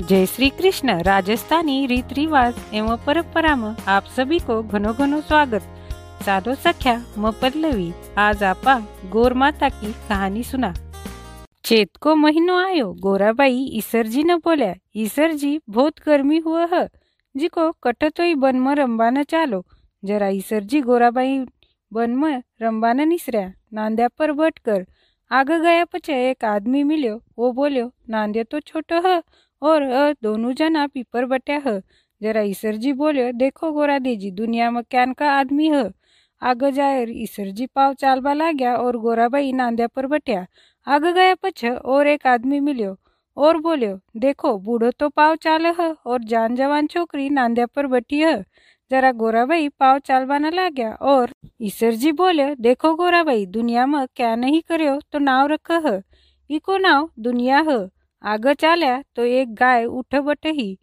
जय श्री कृष्ण, राजस्थानी रीत रिवाज एवं परंपरा में आप सभी को घनो घनो स्वागत। साधो सख्या म पल्लवी आज आपा गौर माता की कहानी सुना। चेत को महीनो आयो, गोराबाई ईसर जी ने बोलिया ईसर जी बहुत गर्मी हुआ है जी को कटतोई बन में न चालो, जरा ईसर जी गोराबाई बन में रंबा न निसऱ्या, नांद्या पर बट कर आगे गया पचे एक आदमी मिलो वो बोलियो नांदे तो छोटो है और, अ, दोनों जना पीपर बट्या है। जरा ईसर जी बोलियो देखो गोरा देजी, दुनिया में क्यान का आदमी है। आगे जाए ईसर जी पाव चालबा लाग्या और गोराबाई नांद्या पर बट्या आग गया पछ, और एक आदमी मिलियो। और बोलियो, देखो, बूढ़ो तो पाव चाल है और जान जवान छोकरी नांद्या पर बटी है। जरा गोराबाई पाव चालबा न लाग्या और ईसर जी बोले, देखो गोराबाई दुनिया में क्या नहीं करियो तो नाव रख है। इको नाव दुनिया है। चाल्या तो एक गाय उठ बट ही.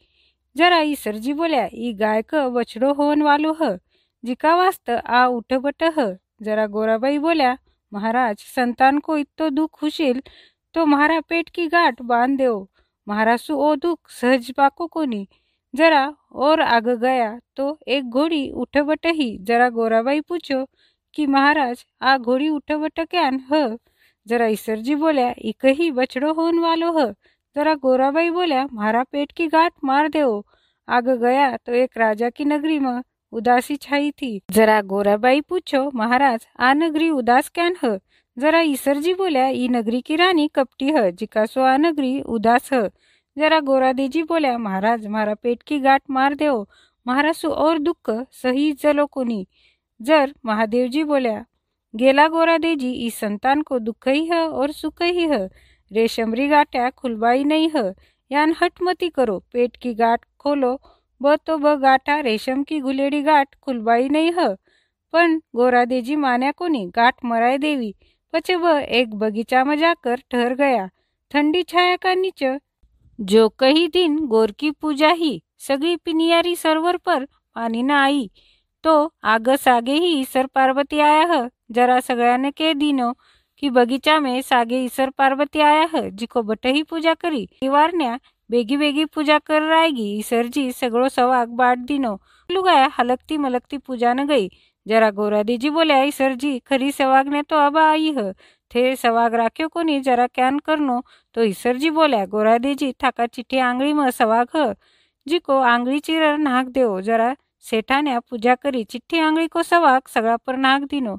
जरा ईसर जी बोलिया, ई गाय का बछड़ो होन वालो है. जिका वास्त आ उठ बट है. जरा गोराबाई बोलिया, महाराज संतान को इतो दुख हुशिल तो महारा पेट की गांठ बाँध दो महारासु ओ दुख सहज पाको कोनी जरा और आगे गया तो एक घोड़ी उठ बट ही. जरा गोराबाई पूछो, कि महाराज, आ घोड़ी उठ बट क्यान है? जरा इसरजी बोल्या इकही ही बछड़ो होन वालो ह. जरा गोराबाई बोल्या मारा पेट की गांठ मार देओ. आग गया तो एक राजा की नगरी में. उदासी छाई थी. जरा गोराबाई पूछो महाराज आ नगरी उदास कैन ह? जरा ईसरजी बोल्या ई नगरी की रानी कपटी ह जिकासो आ नगरी उदास ह. जरा गोरादेजी बोल्या महाराज मारा पेट की गाठ मार देवो महाराज सु और दुःख सही जलो कोनी. जर महादेव जी गेला गोरादे जी इस संतान को दुख ही है और सुख ही। है रेशमरी गाठ्या खुलवाई नहीं है। यान हट मती करो, पेट की गांठ खोलो। ब तो ब गाठा, रेशम की गुलेड़ी गाठ खुलवाई नहीं है। पण गोरादेजी मान्या कोनी, गाठ मराय देवी। पचे वह एक बगीचा में जाकर ठहर गया। ठंडी छाया का नीचे। जो कही दिन गोर की पूजा ही, सगळी पिनियारी सरोवर पर पानी न आई। तो आगे ही ईसर पार्वती आया है। जरा सगळ्याने के दिनो कि बगीचा में सागे ईसर पार्वती आया है, जिको बटही पूजा करी। तिवारण्या बेगी बेगी पूजा कर रायगी ईसर जी सगळो सवाग बाट दिनो। लुगाया हलकती मलकती पूजा न गई। जरा गोरादी जी बोलिया ईसर जी खरी सवाग ने तो अब आई है। थे सवाग राख्यो कोनी, जरा क्यान करनो। तो ईसर जी बोलिया गोरादी जी थाका चिट्ठी आंगળી में सवाग है। जिको पूजा करी चिट्ठी आंगળી को सवाग सगळा पर नाक दिनो.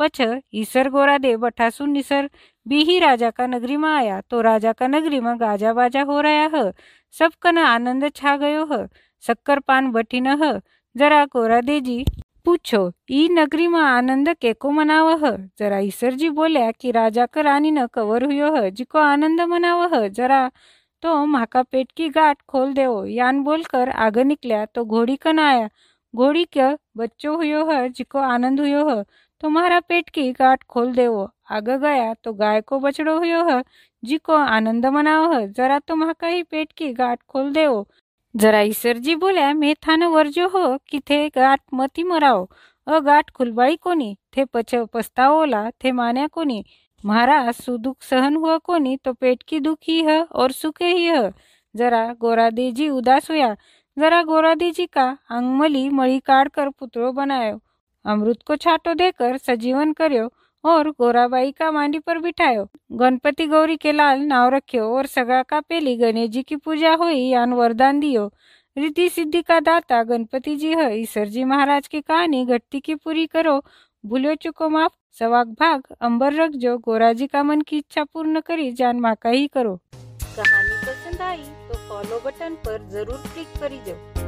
पछ ईसर गोरा दे, बठासुन निसर. भी ही राजा का नगरी में आया तो राजा का नगरी में गाजा बाजा हो रहा है. सब कन आनंद छा गयो है शक्कर पान बटी न है. जरा गोरा दे जी, पूछो, ई नगरी में आनंद केको मनाव है? जरा ईसर जी बोलिया कि राजा का रानी न कवर हुयो है, जिको आनंद मनाव है? जरा तो महाका पेट की गांठ खोल देवो यान बोलकर आगे निकलिया तो घोड़ी कन आया. घोड़ी क्या, बच्चो हुयो है, जिको आनंद हुयो है तुम्हारा पेट की गांठ खोल देवो। आगे गया तो गाय को बछड़ो हुयो है जी को आनंद मनाओ है, जरा तुम्हारा ही पेट की गांठ खोल देवो। जरा ईश्वर जी बोल्या मैं थाने वर्जो हो, कि थे गाठ मती मराओ। अ गाठ खुलवाई कोनी, थे पछ पछताओला थे मान्या कोनी। महाराज सुदुख सहन हुआ कोनी तो पेट की दुख ही और सुख ही है। जरा गोरादी जी उदास हुआ जरा गोरादी जी का अंगमली मड़ी काट कर पुतलो बनायो. अमृत को छाटो देकर सजीवन करियो और गोराबाई का मांडी पर बिठायो. गणपति गौरी के लाल नाव रखियो और सगा का पेली गणेश जी की पूजा हुई यान वरदान दियो. रिद्धि सिद्धि का दाता गणपति जी है ईश्वर जी महाराज की कहानी घटती की पूरी करो. भूलो चुको माफ़, सवाक भाग, अंबर रख जो गोरा जी का मन की इच्छा पूर्ण करी, जान माँ का ही करो. कहानी पसंद आई तो फॉलो बटन पर ज़रूर क्लिक करी जाओ